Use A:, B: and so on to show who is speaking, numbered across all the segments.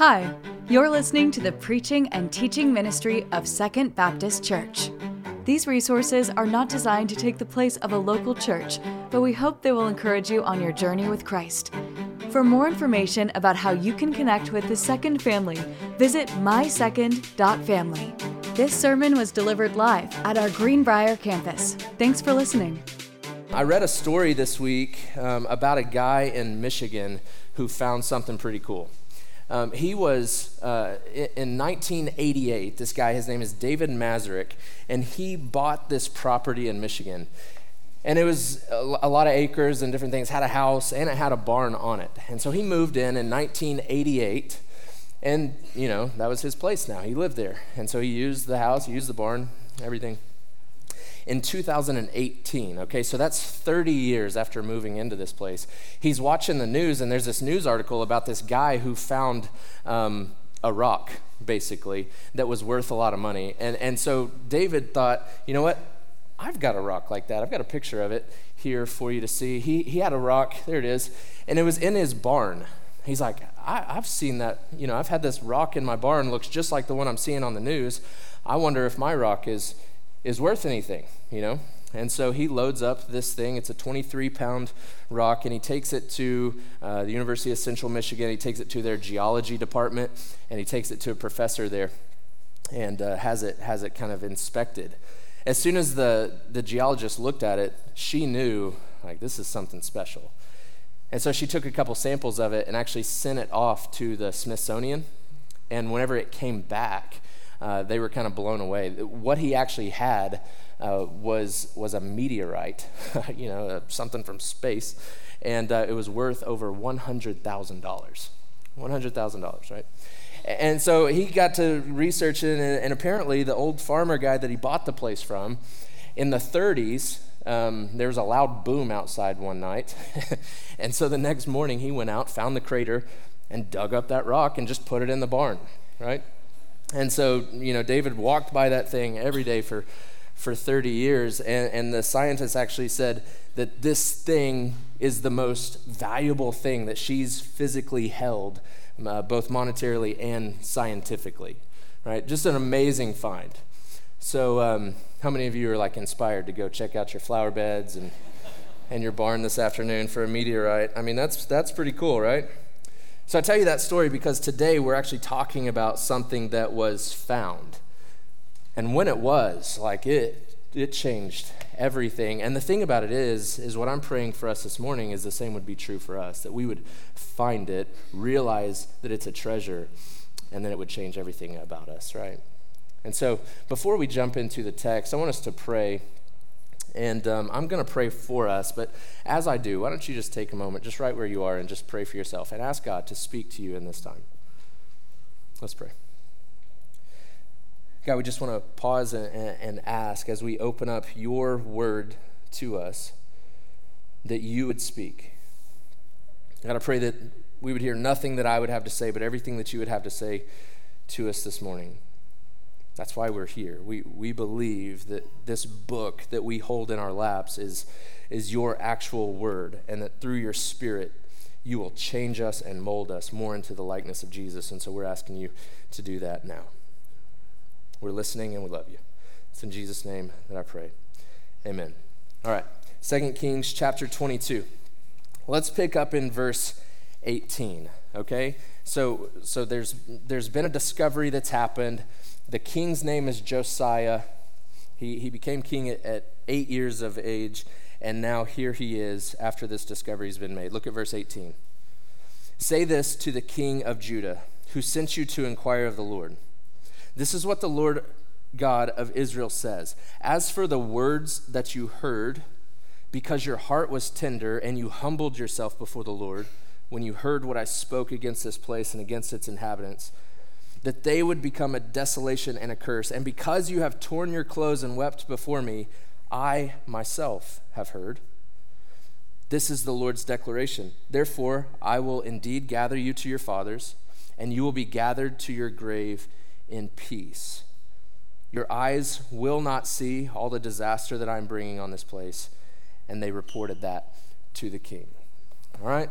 A: Hi, you're listening to the preaching and teaching ministry of Second Baptist Church. These resources are not designed to take the place of a local church, but we hope they will encourage you on your journey with Christ. For more information about how you can connect with the Second family, visit mysecond.family. This sermon was delivered live at our Greenbrier campus. Thanks for listening.
B: I read a story this week um, about a guy in Michigan who found something pretty cool. Um, he was uh, in 1988. This guy, his name is David Mazurek, and he bought this property in Michigan. And it was a lot of acres and different things. Had a house and it had a barn on it. And so he moved in in 1988, and you know that was his place. Now he lived there, and so he used the house, he used the barn, everything in 2018. Okay, so that's 30 years after moving into this place. He's watching the news, and there's this news article about this guy who found um, a rock, basically, that was worth a lot of money. And, and so David thought, you know what? I've got a rock like that. I've got a picture of it here for you to see. He, he had a rock, there it is, and it was in his barn. He's like, I, have seen that, you know, I've had this rock in my barn, looks just like the one I'm seeing on the news. I wonder if my rock is is worth anything, you know? And so he loads up this thing. It's a 23 pound rock, and he takes it to uh, the University of Central Michigan. He takes it to their geology department, and he takes it to a professor there and uh, has, it, has it kind of inspected. As soon as the, the geologist looked at it, she knew, like, this is something special. And so she took a couple samples of it and actually sent it off to the Smithsonian. And whenever it came back, uh, they were kind of blown away. What he actually had uh, was, was a meteorite, you know, uh, something from space, and uh, it was worth over $100,000. $100,000, right? And so he got to research it, and, and, apparently the old farmer guy that he bought the place from in the 30s, um, there was a loud boom outside one night. and so the next morning he went out, found the crater, and dug up that rock and just put it in the barn, right? And so, you know, David walked by that thing every day for, for 30 years, and, and the scientists actually said that this thing is the most valuable thing that she's physically held, uh, both monetarily and scientifically, right? Just an amazing find. So, um, how many of you are like inspired to go check out your flower beds and, and your barn this afternoon for a meteorite? I mean, that's, that's pretty cool, right? So I tell you that story because today we're actually talking about something that was found. And when it was, like it it changed everything. And the thing about it is is what I'm praying for us this morning is the same would be true for us that we would find it, realize that it's a treasure, and then it would change everything about us, right? And so before we jump into the text, I want us to pray and um, I'm going to pray for us, but as I do, why don't you just take a moment, just right where you are, and just pray for yourself and ask God to speak to you in this time. Let's pray. God, we just want to pause and, and ask as we open up your word to us that you would speak. God, I pray that we would hear nothing that I would have to say, but everything that you would have to say to us this morning. That's why we're here. We, we believe that this book that we hold in our laps is, is your actual word, and that through your spirit, you will change us and mold us more into the likeness of Jesus. And so we're asking you to do that now. We're listening and we love you. It's in Jesus' name that I pray. Amen. All right. Second Kings chapter 22. Let's pick up in verse 18, okay? So so there's there's been a discovery that's happened the king's name is Josiah. He, he became king at, at eight years of age, and now here he is after this discovery has been made. Look at verse 18. Say this to the king of Judah, who sent you to inquire of the Lord. This is what the Lord God of Israel says As for the words that you heard, because your heart was tender and you humbled yourself before the Lord, when you heard what I spoke against this place and against its inhabitants, that they would become a desolation and a curse. And because you have torn your clothes and wept before me, I myself have heard. This is the Lord's declaration. Therefore, I will indeed gather you to your fathers, and you will be gathered to your grave in peace. Your eyes will not see all the disaster that I'm bringing on this place. And they reported that to the king. All right?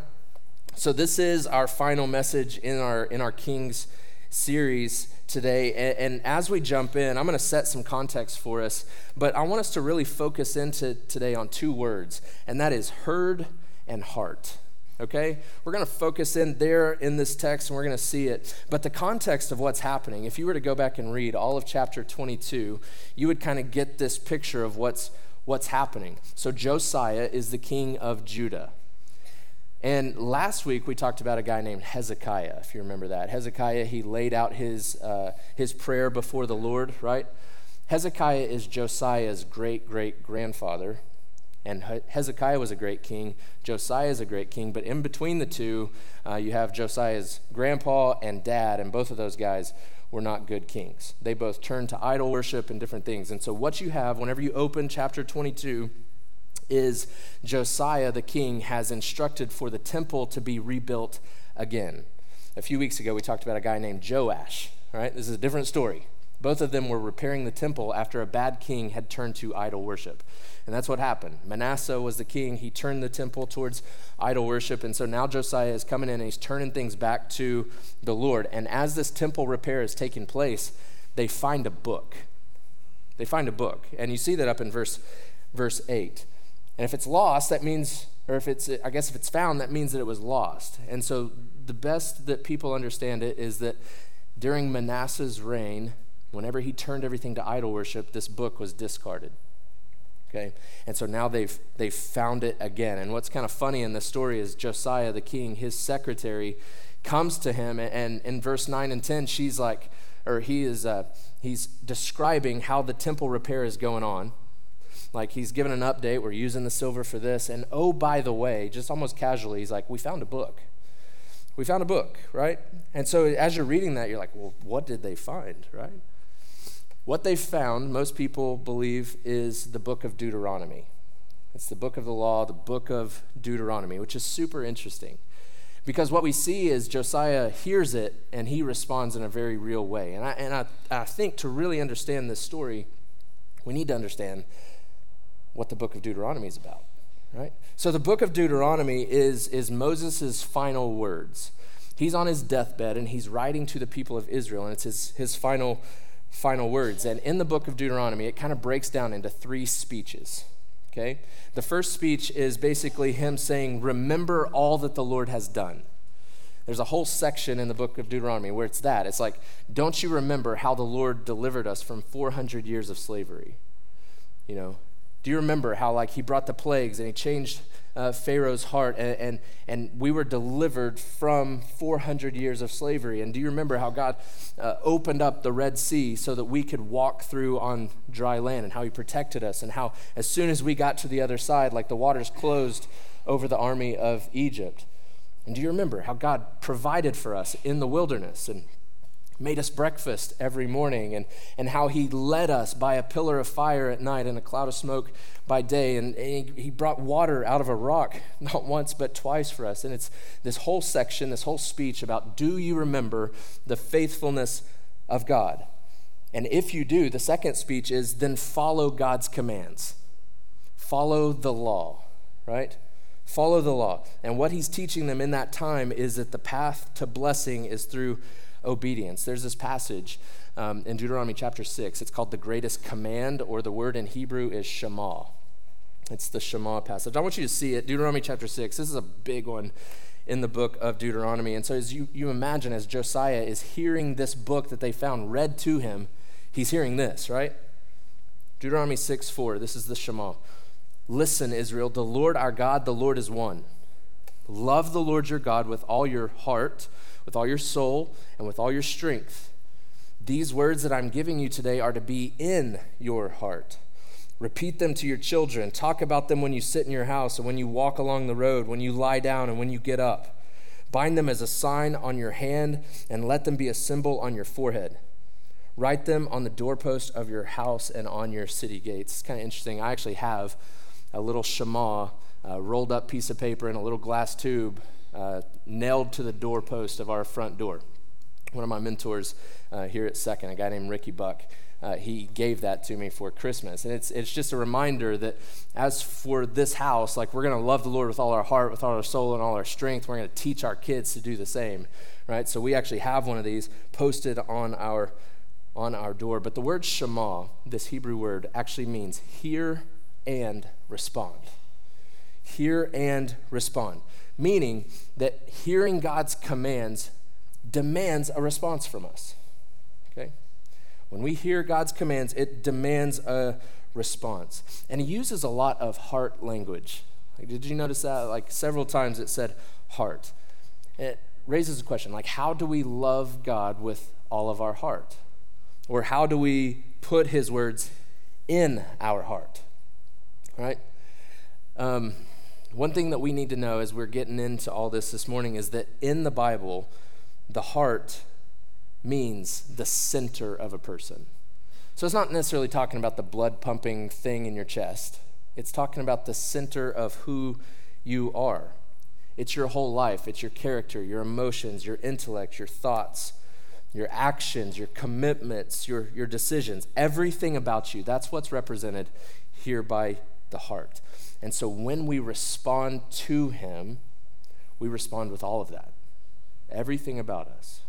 B: So this is our final message in our in our Kings series today. And, and as we jump in, I'm going to set some context for us, but I want us to really focus into today on two words, and that is heard and heart okay? We're going to focus in there in this text and we're going to see it. But the context of what's happening, if you were to go back and read all of chapter 22, you would kind of get this picture of what's what's happening. So Josiah is the king of Judah. And last week we talked about a guy named Hezekiah, if you remember that. Hezekiah, he laid out his, uh, his prayer before the Lord, right? Hezekiah is Josiah's great great grandfather. And Hezekiah was a great king. Josiah is a great king. But in between the two, uh, you have Josiah's grandpa and dad, and both of those guys were not good kings. They both turned to idol worship and different things. And so, what you have whenever you open chapter 22 is Josiah the king has instructed for the temple to be rebuilt again. A few weeks ago, we talked about a guy named Joash. right? this is a different story. Both of them were repairing the temple after a bad king had turned to idol worship. And that's what happened. Manasseh was the king. He turned the temple towards idol worship. And so now Josiah is coming in and he's turning things back to the Lord. And as this temple repair is taking place, they find a book. They find a book. And you see that up in verse, verse 8. And if it's lost, that means, or if it's, I guess if it's found, that means that it was lost. And so the best that people understand it is that during Manasseh's reign, Whenever he turned everything to idol worship, this book was discarded. Okay? And so now they've they've found it again. And what's kind of funny in this story is Josiah the king, his secretary, comes to him and, in verse 9 and 10, she's like, or he is uh, he's describing how the temple repair is going on. Like he's given an update, we're using the silver for this, and oh, by the way, just almost casually, he's like, We found a book. We found a book, right? And so as you're reading that, you're like, well, what did they find, right? What they found, most people believe, is the book of Deuteronomy. It's the book of the law, the book of Deuteronomy, which is super interesting. Because what we see is Josiah hears it and he responds in a very real way. And I, and I, I think to really understand this story, we need to understand what the book of Deuteronomy is about, right? So the book of Deuteronomy is, is Moses' final words. He's on his deathbed and he's writing to the people of Israel, and it's his, his final final words. And in the book of Deuteronomy, it kind of breaks down into three speeches. Okay? The first speech is basically him saying, Remember all that the Lord has done. There's a whole section in the book of Deuteronomy where it's that. It's like, Don't you remember how the Lord delivered us from 400 years of slavery? You know, do you remember how, like, he brought the plagues and he changed uh, Pharaoh's heart, and, and, and we were delivered from 400 years of slavery. And do you remember how God uh, opened up the Red Sea so that we could walk through on dry land, and how He protected us, and how as soon as we got to the other side, like the waters closed over the army of Egypt? And do you remember how God provided for us in the wilderness and made us breakfast every morning, and, and how he led us by a pillar of fire at night and a cloud of smoke by day. And, he, he brought water out of a rock, not once, but twice for us. And it's this whole section, this whole speech about do you remember the faithfulness of God? And if you do, the second speech is then follow God's commands, follow the law, right? Follow the law. And what he's teaching them in that time is that the path to blessing is through obedience. There's this passage um, in Deuteronomy chapter 6. It's called the greatest command, or the word in Hebrew is Shema. It's the Shema passage. I want you to see it. Deuteronomy chapter 6. This is a big one in the book of Deuteronomy. And so, as you, you imagine, as Josiah is hearing this book that they found read to him, he's hearing this, right? Deuteronomy 6 4. This is the Shema. Listen, Israel, the Lord our God, the Lord is one. Love the Lord your God with all your heart with all your soul, and with all your strength. These words that I'm giving you today are to be in your heart. Repeat them to your children. Talk about them when you sit in your house and when you walk along the road, when you lie down and when you get up. Bind them as a sign on your hand and let them be a symbol on your forehead. Write them on the doorpost of your house and on your city gates. It's kind of interesting. I actually have a little Shema uh, rolled up piece of paper in a little glass tube uh, nailed to the doorpost of our front door. One of my mentors uh, here at Second, a guy named Ricky Buck, uh, he gave that to me for Christmas. And it's, it's just a reminder that as for this house, like we're going to love the Lord with all our heart, with all our soul, and all our strength. We're going to teach our kids to do the same, right? So we actually have one of these posted on our on our door. But the word Shema, this Hebrew word, actually means hear and respond. Hear and respond, meaning that hearing God's commands demands a response from us. Okay? When we hear God's commands, it demands a response. And he uses a lot of heart language. Like, did you notice that? Like several times it said heart. It raises a question like, how do we love God with all of our heart? Or how do we put his words in our heart? Right? Um, one thing that we need to know as we're getting into all this this morning is that in the Bible, the heart means the center of a person. So it's not necessarily talking about the blood pumping thing in your chest, it's talking about the center of who you are. It's your whole life, it's your character, your emotions, your intellect, your thoughts, your actions, your commitments, your, your decisions, everything about you. That's what's represented here by the heart. And so when we respond to Him, we respond with all of that. Everything about us.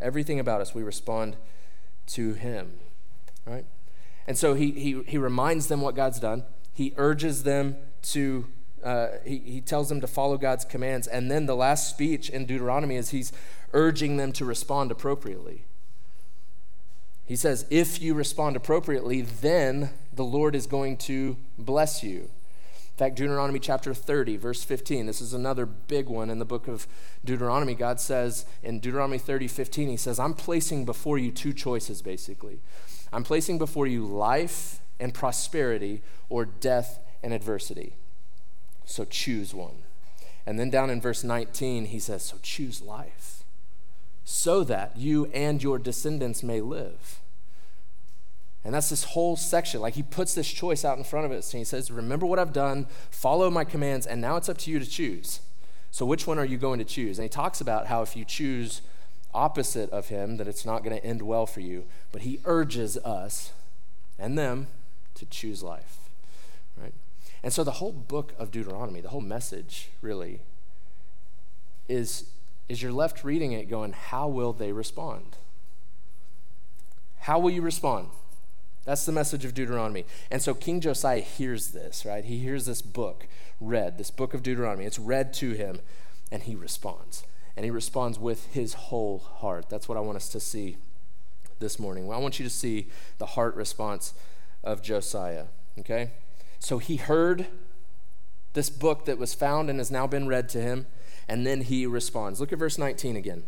B: Everything about us, we respond to Him, right? And so he, he, he reminds them what God's done. He urges them to, uh, he, he tells them to follow God's commands. And then the last speech in Deuteronomy is he's urging them to respond appropriately. He says, if you respond appropriately, then the Lord is going to bless you. In fact, Deuteronomy chapter 30, verse 15, this is another big one in the book of Deuteronomy. God says in Deuteronomy 30, 15, He says, I'm placing before you two choices, basically. I'm placing before you life and prosperity or death and adversity. So choose one. And then down in verse 19, He says, So choose life so that you and your descendants may live. And that's this whole section. Like he puts this choice out in front of us and he says, Remember what I've done, follow my commands, and now it's up to you to choose. So, which one are you going to choose? And he talks about how if you choose opposite of him, that it's not going to end well for you. But he urges us and them to choose life, right? And so, the whole book of Deuteronomy, the whole message really, is is you're left reading it going, how will they respond? How will you respond? That's the message of Deuteronomy. And so King Josiah hears this, right? He hears this book read, this book of Deuteronomy. It's read to him, and he responds. And he responds with his whole heart. That's what I want us to see this morning. I want you to see the heart response of Josiah, okay? So he heard this book that was found and has now been read to him. And then he responds. Look at verse 19 again.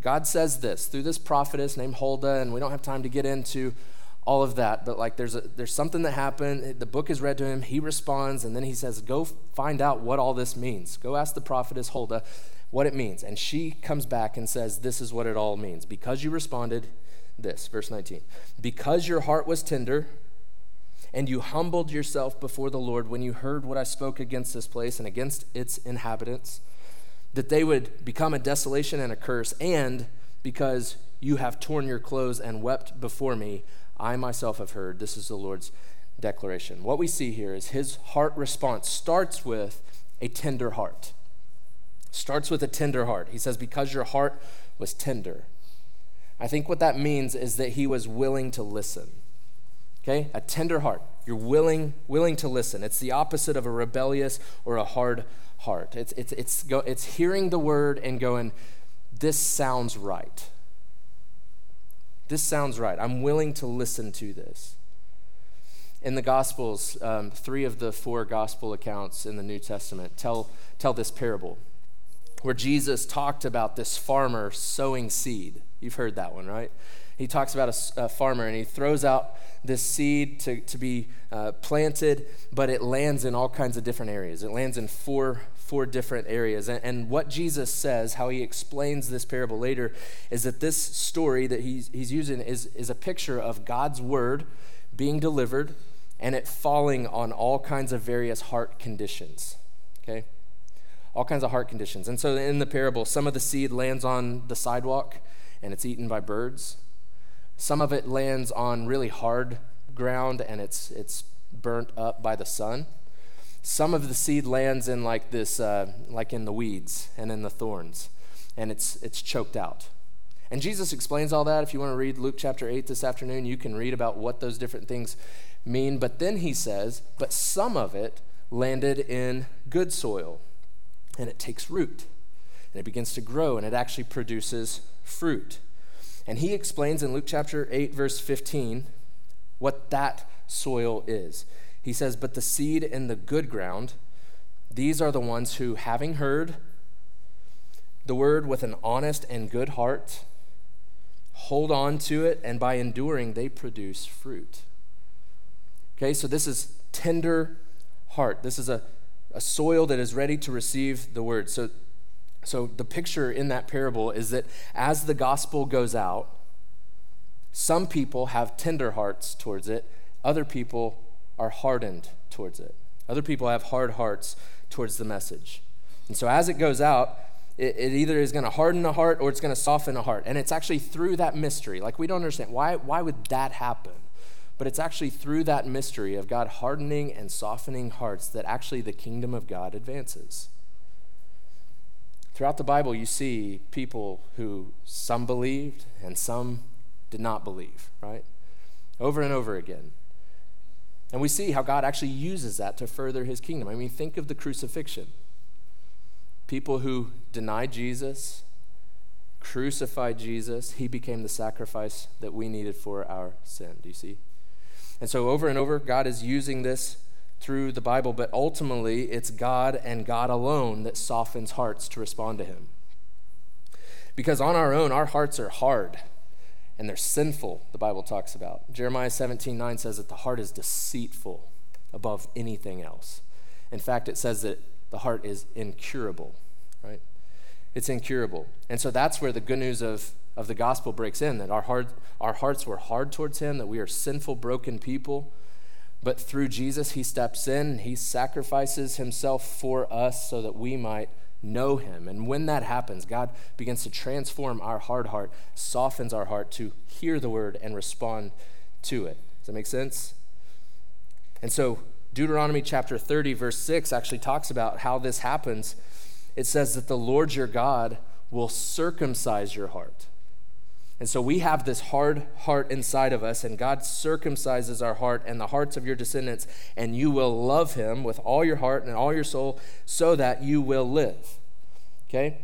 B: God says this through this prophetess named Huldah, and we don't have time to get into all of that, but like there's, a, there's something that happened. The book is read to him. He responds, and then he says, Go find out what all this means. Go ask the prophetess Huldah what it means. And she comes back and says, This is what it all means. Because you responded, this, verse 19. Because your heart was tender, and you humbled yourself before the Lord when you heard what I spoke against this place and against its inhabitants, that they would become a desolation and a curse, and because you have torn your clothes and wept before me, I myself have heard. This is the Lord's declaration. What we see here is his heart response starts with a tender heart. Starts with a tender heart. He says, Because your heart was tender. I think what that means is that he was willing to listen. Okay? A tender heart. You're willing, willing to listen. It's the opposite of a rebellious or a hard heart. It's, it's, it's, go, it's hearing the word and going, this sounds right. This sounds right. I'm willing to listen to this. In the Gospels, um, three of the four gospel accounts in the New Testament tell, tell this parable where Jesus talked about this farmer sowing seed. You've heard that one, right? He talks about a, a farmer and he throws out this seed to, to be uh, planted, but it lands in all kinds of different areas. It lands in four, four different areas. And, and what Jesus says, how he explains this parable later, is that this story that he's, he's using is, is a picture of God's word being delivered and it falling on all kinds of various heart conditions. Okay? all kinds of heart conditions. And so in the parable, some of the seed lands on the sidewalk and it's eaten by birds. Some of it lands on really hard ground and it's, it's burnt up by the sun. Some of the seed lands in like this, uh, like in the weeds and in the thorns, and it's, it's choked out. And Jesus explains all that. If you want to read Luke chapter 8 this afternoon, you can read about what those different things mean. But then he says, but some of it landed in good soil, and it takes root, and it begins to grow, and it actually produces fruit. And he explains in Luke chapter 8, verse 15, what that soil is. He says, But the seed in the good ground, these are the ones who, having heard the word with an honest and good heart, hold on to it, and by enduring, they produce fruit. Okay, so this is tender heart. This is a, a soil that is ready to receive the word. So, so the picture in that parable is that as the gospel goes out, some people have tender hearts towards it, other people are hardened towards it. Other people have hard hearts towards the message. And so as it goes out, it, it either is going to harden a heart or it's going to soften a heart. And it's actually through that mystery. Like, we don't understand why, why would that happen? But it's actually through that mystery of God hardening and softening hearts that actually the kingdom of God advances. Throughout the Bible, you see people who some believed and some did not believe, right? Over and over again. And we see how God actually uses that to further his kingdom. I mean, think of the crucifixion. People who denied Jesus, crucified Jesus, he became the sacrifice that we needed for our sin. Do you see? And so, over and over, God is using this through the Bible, but ultimately, it's God and God alone that softens hearts to respond to him. Because on our own, our hearts are hard and they're sinful, the Bible talks about. Jeremiah 17 9 says that the heart is deceitful above anything else. In fact, it says that the heart is incurable, right? It's incurable. And so that's where the good news of, of the gospel breaks in that our, heart, our hearts were hard towards Him, that we are sinful, broken people. But through Jesus, He steps in, He sacrifices Himself for us so that we might know Him. And when that happens, God begins to transform our hard heart, softens our heart to hear the word and respond to it. Does that make sense? And so, Deuteronomy chapter 30, verse 6 actually talks about how this happens. It says that the Lord your God will circumcise your heart. And so we have this hard heart inside of us, and God circumcises our heart and the hearts of your descendants, and you will love him with all your heart and all your soul so that you will live. Okay?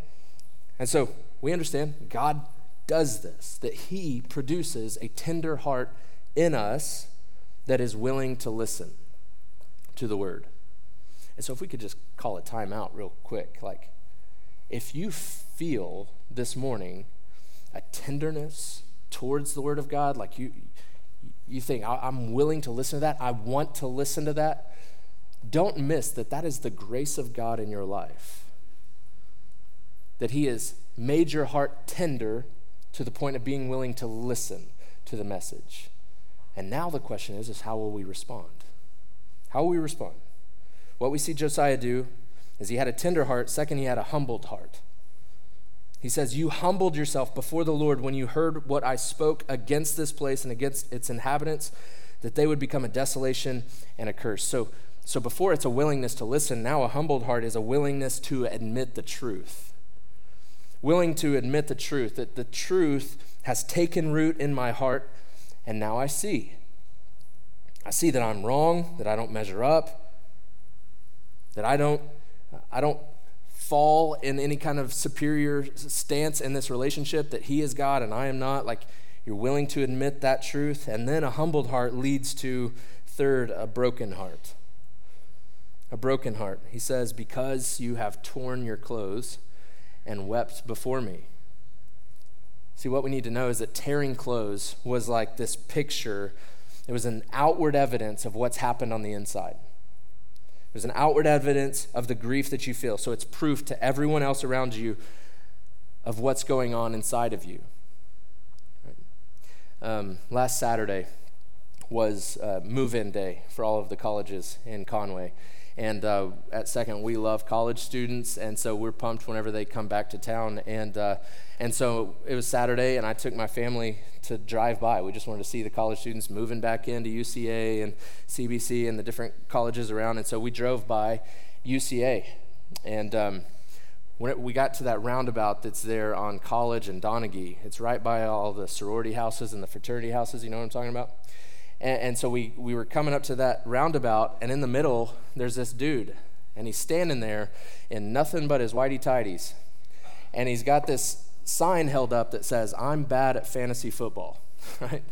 B: And so we understand God does this, that he produces a tender heart in us that is willing to listen to the word. And so if we could just call a time out real quick, like if you feel this morning a tenderness towards the Word of God, like you, you think, I'm willing to listen to that, I want to listen to that, don't miss that that is the grace of God in your life. That He has made your heart tender to the point of being willing to listen to the message. And now the question is, is how will we respond? How will we respond? What we see Josiah do is he had a tender heart. Second, he had a humbled heart. He says, You humbled yourself before the Lord when you heard what I spoke against this place and against its inhabitants, that they would become a desolation and a curse. So, so before it's a willingness to listen, now a humbled heart is a willingness to admit the truth. Willing to admit the truth, that the truth has taken root in my heart, and now I see. I see that I'm wrong, that I don't measure up, that I don't, I don't fall in any kind of superior stance in this relationship that he is God and I am not. Like you're willing to admit that truth. And then a humbled heart leads to, third, a broken heart. A broken heart. He says, Because you have torn your clothes and wept before me. See, what we need to know is that tearing clothes was like this picture, it was an outward evidence of what's happened on the inside. There's an outward evidence of the grief that you feel. So it's proof to everyone else around you of what's going on inside of you. Um, last Saturday was uh, move in day for all of the colleges in Conway. And uh, at Second, we love college students, and so we're pumped whenever they come back to town. And uh, and so it was Saturday, and I took my family to drive by. We just wanted to see the college students moving back into UCA and CBC and the different colleges around. And so we drove by UCA, and um, when we got to that roundabout that's there on College and Donaghey, it's right by all the sorority houses and the fraternity houses. You know what I'm talking about? And, and, so we, we were coming up to that roundabout, and in the middle, there's this dude, and he's standing there in nothing but his whitey tidies. And he's got this sign held up that says, I'm bad at fantasy football, right?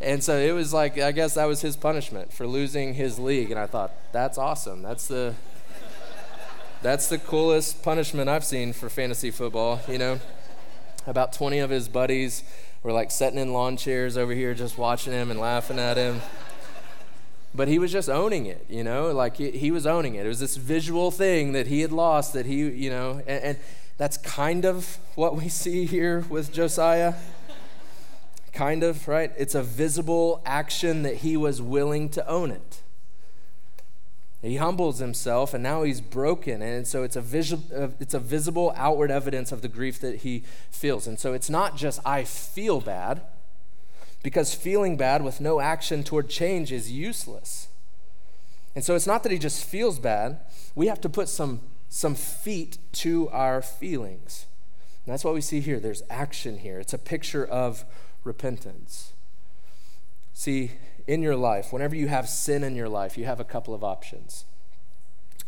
B: And so it was like, I guess that was his punishment for losing his league. And I thought, that's awesome. That's the, that's the coolest punishment I've seen for fantasy football, you know? About 20 of his buddies were like sitting in lawn chairs over here just watching him and laughing at him. But he was just owning it, you know? Like he, he was owning it. It was this visual thing that he had lost that he, you know, and, and that's kind of what we see here with Josiah. kind of, right? It's a visible action that he was willing to own it. He humbles himself, and now he's broken. And so it's a, visual, uh, it's a visible outward evidence of the grief that he feels. And so it's not just, I feel bad, because feeling bad with no action toward change is useless. And so it's not that he just feels bad, we have to put some, some feet to our feelings. And that's what we see here. There's action here, it's a picture of repentance. See, in your life, whenever you have sin in your life, you have a couple of options.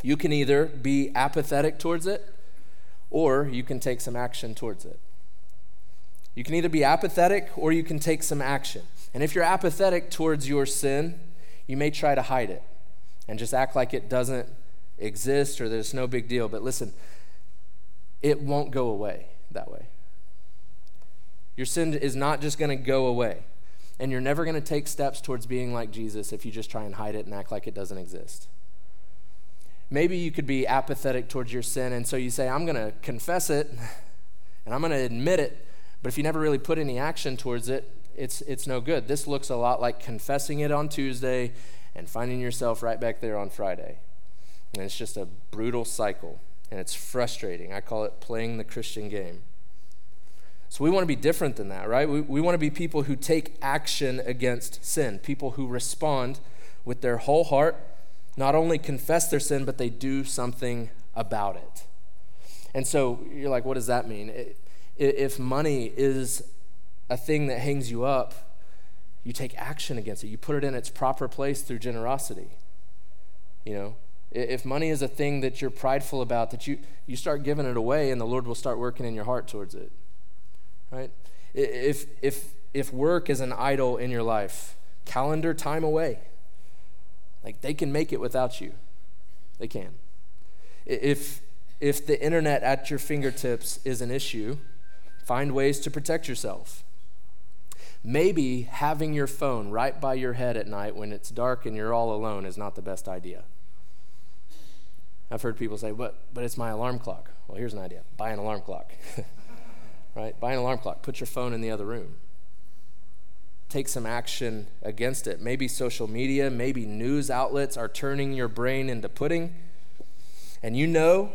B: You can either be apathetic towards it, or you can take some action towards it. You can either be apathetic or you can take some action. And if you're apathetic towards your sin, you may try to hide it and just act like it doesn't exist or there's no big deal. But listen, it won't go away that way. Your sin is not just going to go away. And you're never going to take steps towards being like Jesus if you just try and hide it and act like it doesn't exist. Maybe you could be apathetic towards your sin, and so you say, I'm going to confess it and I'm going to admit it, but if you never really put any action towards it, it's, it's no good. This looks a lot like confessing it on Tuesday and finding yourself right back there on Friday. And it's just a brutal cycle, and it's frustrating. I call it playing the Christian game. So we want to be different than that, right? We, we want to be people who take action against sin, people who respond with their whole heart, not only confess their sin, but they do something about it. And so you're like, what does that mean? If money is a thing that hangs you up, you take action against it. You put it in its proper place through generosity. You know, if money is a thing that you're prideful about, that you, you start giving it away and the Lord will start working in your heart towards it right? If, if, if work is an idol in your life, calendar time away. Like they can make it without you. They can. If, if the internet at your fingertips is an issue, find ways to protect yourself. Maybe having your phone right by your head at night when it's dark and you're all alone is not the best idea. I've heard people say, but, but it's my alarm clock. Well, here's an idea buy an alarm clock. right? Buy an alarm clock, put your phone in the other room. Take some action against it. Maybe social media, maybe news outlets are turning your brain into pudding. And you know,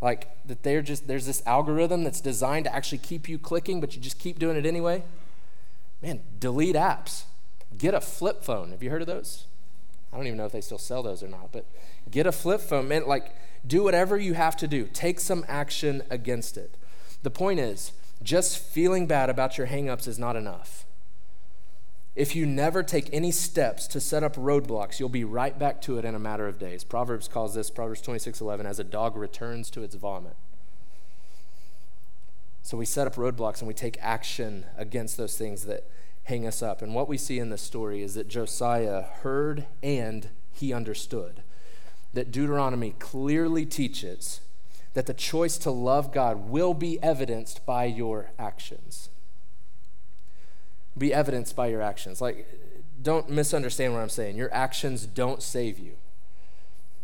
B: like, that they're just, there's this algorithm that's designed to actually keep you clicking, but you just keep doing it anyway. Man, delete apps. Get a flip phone. Have you heard of those? I don't even know if they still sell those or not, but get a flip phone. Man, like, do whatever you have to do. Take some action against it. The point is, just feeling bad about your hangups is not enough. If you never take any steps to set up roadblocks, you'll be right back to it in a matter of days. Proverbs calls this, Proverbs 26 11, as a dog returns to its vomit. So we set up roadblocks and we take action against those things that hang us up. And what we see in this story is that Josiah heard and he understood. That Deuteronomy clearly teaches that the choice to love God will be evidenced by your actions. Be evidenced by your actions. Like, don't misunderstand what I'm saying. Your actions don't save you.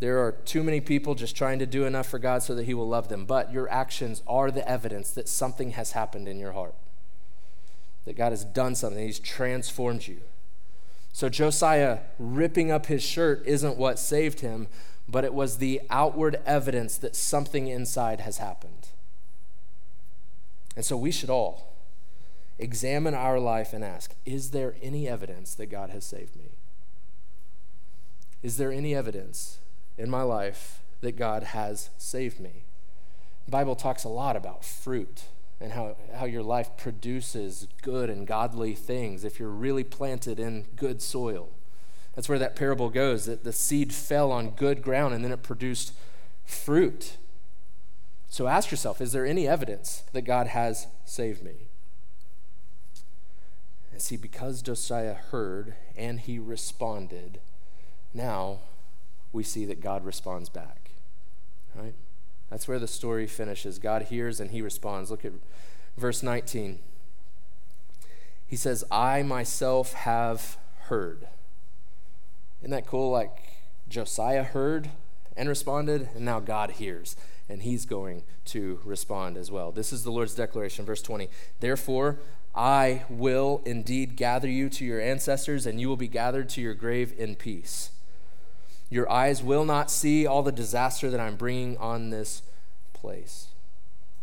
B: There are too many people just trying to do enough for God so that He will love them, but your actions are the evidence that something has happened in your heart, that God has done something, He's transformed you. So, Josiah ripping up his shirt isn't what saved him, but it was the outward evidence that something inside has happened. And so we should all examine our life and ask Is there any evidence that God has saved me? Is there any evidence in my life that God has saved me? The Bible talks a lot about fruit and how, how your life produces good and godly things if you're really planted in good soil. That's where that parable goes that the seed fell on good ground and then it produced fruit. So ask yourself is there any evidence that God has saved me? And see, because Josiah heard and he responded, now we see that God responds back. Right? That's where the story finishes. God hears and he responds. Look at verse 19. He says, I myself have heard. Isn't that cool? Like Josiah heard and responded, and now God hears, and he's going to respond as well. This is the Lord's declaration, verse 20. Therefore, I will indeed gather you to your ancestors, and you will be gathered to your grave in peace. Your eyes will not see all the disaster that I'm bringing on this place.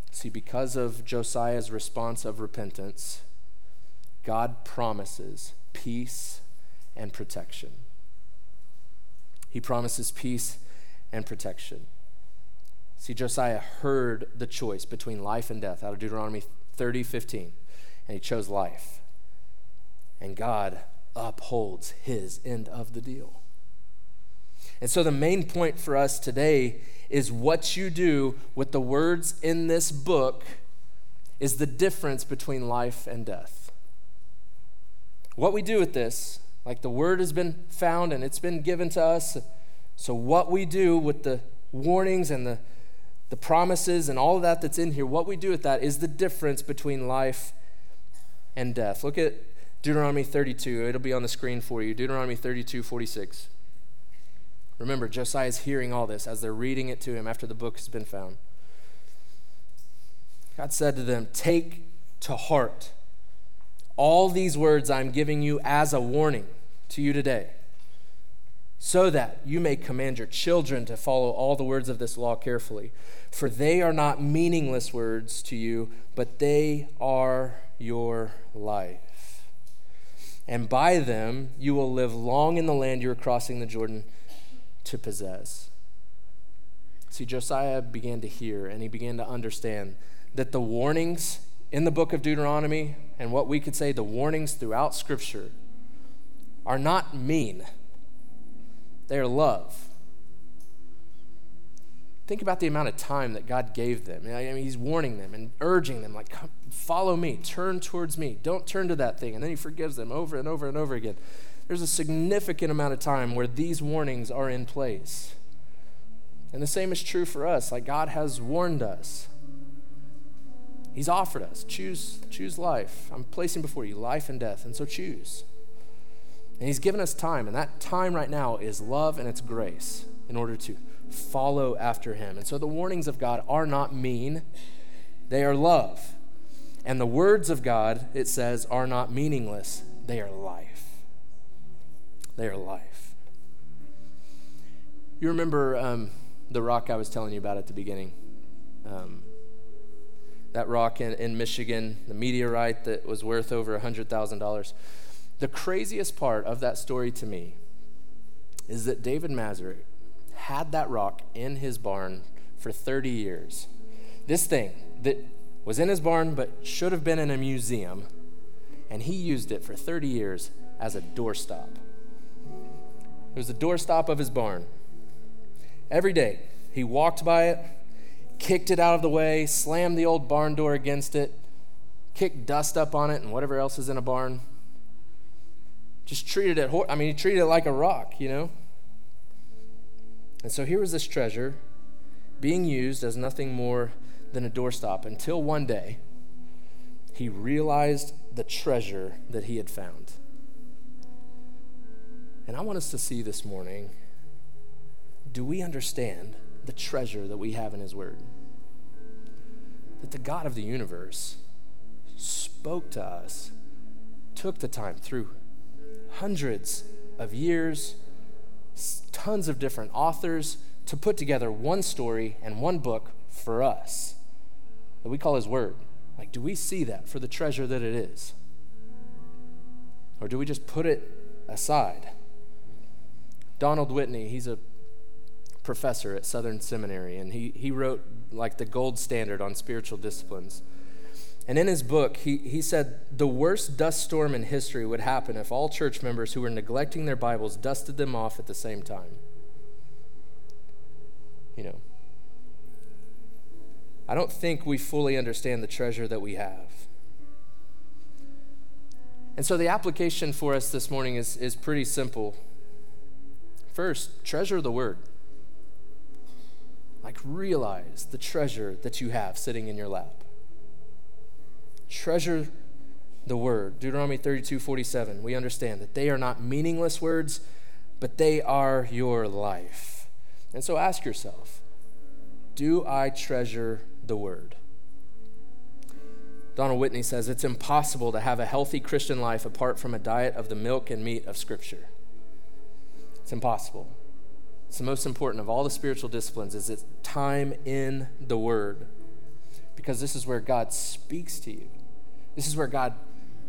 B: See, because of Josiah's response of repentance, God promises peace and protection. He promises peace and protection. See, Josiah heard the choice between life and death out of Deuteronomy 30 15, and he chose life. And God upholds his end of the deal. And so, the main point for us today is what you do with the words in this book is the difference between life and death. What we do with this like the word has been found and it's been given to us. So, what we do with the warnings and the, the promises and all of that that's in here, what we do with that is the difference between life and death. Look at Deuteronomy 32. It'll be on the screen for you. Deuteronomy 32, 46. Remember, Josiah is hearing all this as they're reading it to him after the book has been found. God said to them, Take to heart all these words I'm giving you as a warning to you today, so that you may command your children to follow all the words of this law carefully. For they are not meaningless words to you, but they are your life. And by them you will live long in the land you are crossing the Jordan to possess. See, Josiah began to hear and he began to understand that the warnings in the book of Deuteronomy and what we could say the warnings throughout Scripture are not mean, they are love. Think about the amount of time that God gave them. I mean, He's warning them and urging them, like, follow me, turn towards me, don't turn to that thing. And then He forgives them over and over and over again. There's a significant amount of time where these warnings are in place. And the same is true for us. Like, God has warned us. He's offered us choose, choose life. I'm placing before you life and death, and so choose. And He's given us time, and that time right now is love and it's grace in order to follow after Him. And so the warnings of God are not mean, they are love. And the words of God, it says, are not meaningless, they are life. They are life. You remember um, the rock I was telling you about at the beginning? Um, that rock in, in Michigan, the meteorite that was worth over $100,000. The craziest part of that story to me is that David Mazur had that rock in his barn for 30 years. This thing that was in his barn but should have been in a museum, and he used it for 30 years as a doorstop. It was the doorstop of his barn. Every day, he walked by it, kicked it out of the way, slammed the old barn door against it, kicked dust up on it and whatever else is in a barn. Just treated it, I mean, he treated it like a rock, you know? And so here was this treasure being used as nothing more than a doorstop until one day he realized the treasure that he had found. And I want us to see this morning do we understand the treasure that we have in His Word. That the God of the universe spoke to us, took the time through hundreds of years, tons of different authors, to put together one story and one book for us that we call His Word. Like, do we see that for the treasure that it is? Or do we just put it aside? Donald Whitney, he's a professor at Southern Seminary, and he, he wrote like the gold standard on spiritual disciplines. And in his book, he, he said the worst dust storm in history would happen if all church members who were neglecting their Bibles dusted them off at the same time. You know, I don't think we fully understand the treasure that we have. And so the application for us this morning is, is pretty simple. First, treasure the word. Like, realize the treasure that you have sitting in your lap. Treasure the word. Deuteronomy 32 47. We understand that they are not meaningless words, but they are your life. And so ask yourself do I treasure the word? Donald Whitney says it's impossible to have a healthy Christian life apart from a diet of the milk and meat of Scripture. It's impossible. It's the most important of all the spiritual disciplines is it's time in the Word. Because this is where God speaks to you. This is where God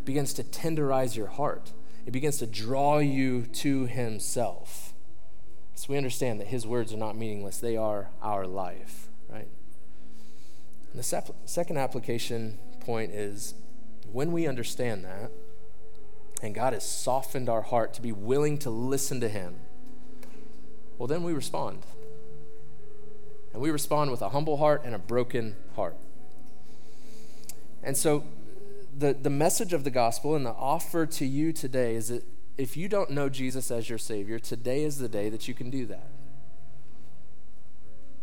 B: begins to tenderize your heart. It begins to draw you to Himself. So we understand that His words are not meaningless, they are our life, right? And the sep- second application point is when we understand that, and God has softened our heart to be willing to listen to Him, well, then we respond. And we respond with a humble heart and a broken heart. And so, the, the message of the gospel and the offer to you today is that if you don't know Jesus as your Savior, today is the day that you can do that.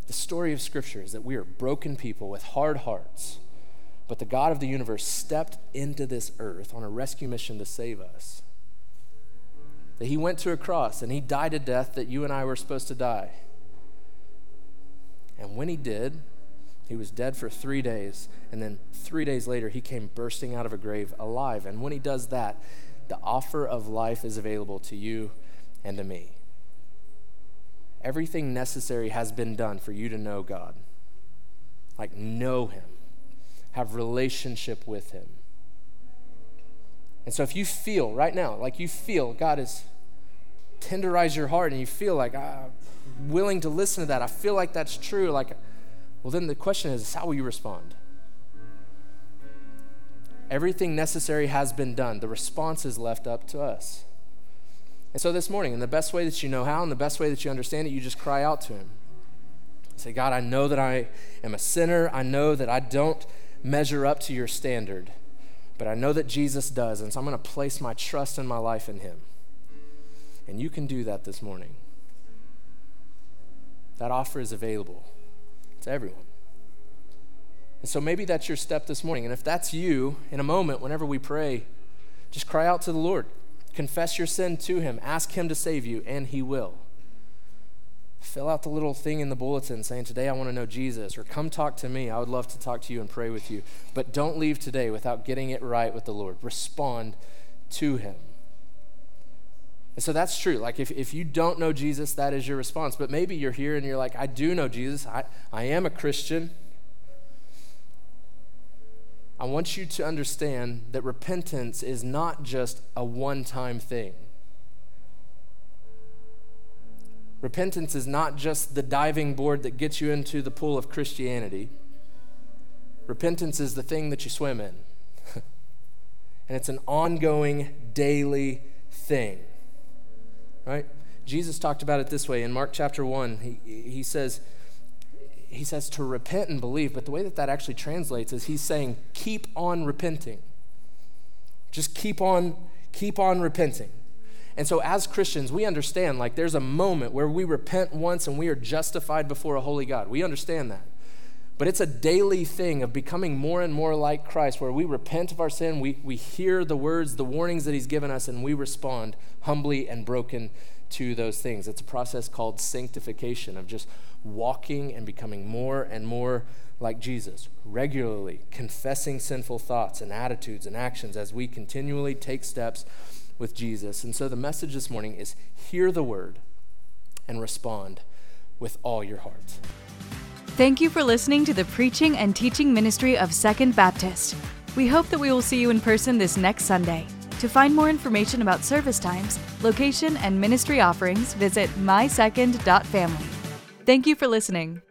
B: The story of Scripture is that we are broken people with hard hearts, but the God of the universe stepped into this earth on a rescue mission to save us that he went to a cross and he died a death that you and I were supposed to die. And when he did, he was dead for three days. And then three days later, he came bursting out of a grave alive. And when he does that, the offer of life is available to you and to me. Everything necessary has been done for you to know God. Like, know him, have relationship with him. And so if you feel right now, like you feel God is tenderize your heart and you feel like I'm willing to listen to that, I feel like that's true, like, well, then the question is, how will you respond? Everything necessary has been done. The response is left up to us. And so this morning, in the best way that you know how, in the best way that you understand it, you just cry out to Him. Say, God, I know that I am a sinner. I know that I don't measure up to your standard but I know that Jesus does, and so I'm going to place my trust and my life in him. And you can do that this morning. That offer is available to everyone. And so maybe that's your step this morning. And if that's you, in a moment, whenever we pray, just cry out to the Lord. Confess your sin to him. Ask him to save you, and he will fill out the little thing in the bulletin saying, Today I want to know Jesus, or come talk to me. I would love to talk to you and pray with you. But don't leave today without getting it right with the Lord. Respond to Him. And so that's true. Like, if, if you don't know Jesus, that is your response. But maybe you're here and you're like, I do know Jesus, I, I am a Christian. I want you to understand that repentance is not just a one time thing. Repentance is not just the diving board that gets you into the pool of Christianity. Repentance is the thing that you swim in. and it's an ongoing, daily thing. Right? Jesus talked about it this way in Mark chapter 1. He, he says, he says to repent and believe, but the way that that actually translates is he's saying, keep on repenting. Just keep on, keep on repenting. And so, as Christians, we understand like there's a moment where we repent once and we are justified before a holy God. We understand that. But it's a daily thing of becoming more and more like Christ, where we repent of our sin, we, we hear the words, the warnings that He's given us, and we respond humbly and broken to those things. It's a process called sanctification, of just walking and becoming more and more like Jesus, regularly confessing sinful thoughts and attitudes and actions as we continually take steps with Jesus. And so the message this morning is hear the word and respond with all your heart.
A: Thank you for listening to the preaching and teaching ministry of Second Baptist. We hope that we will see you in person this next Sunday. To find more information about service times, location, and ministry offerings, visit mysecond.family. Thank you for listening.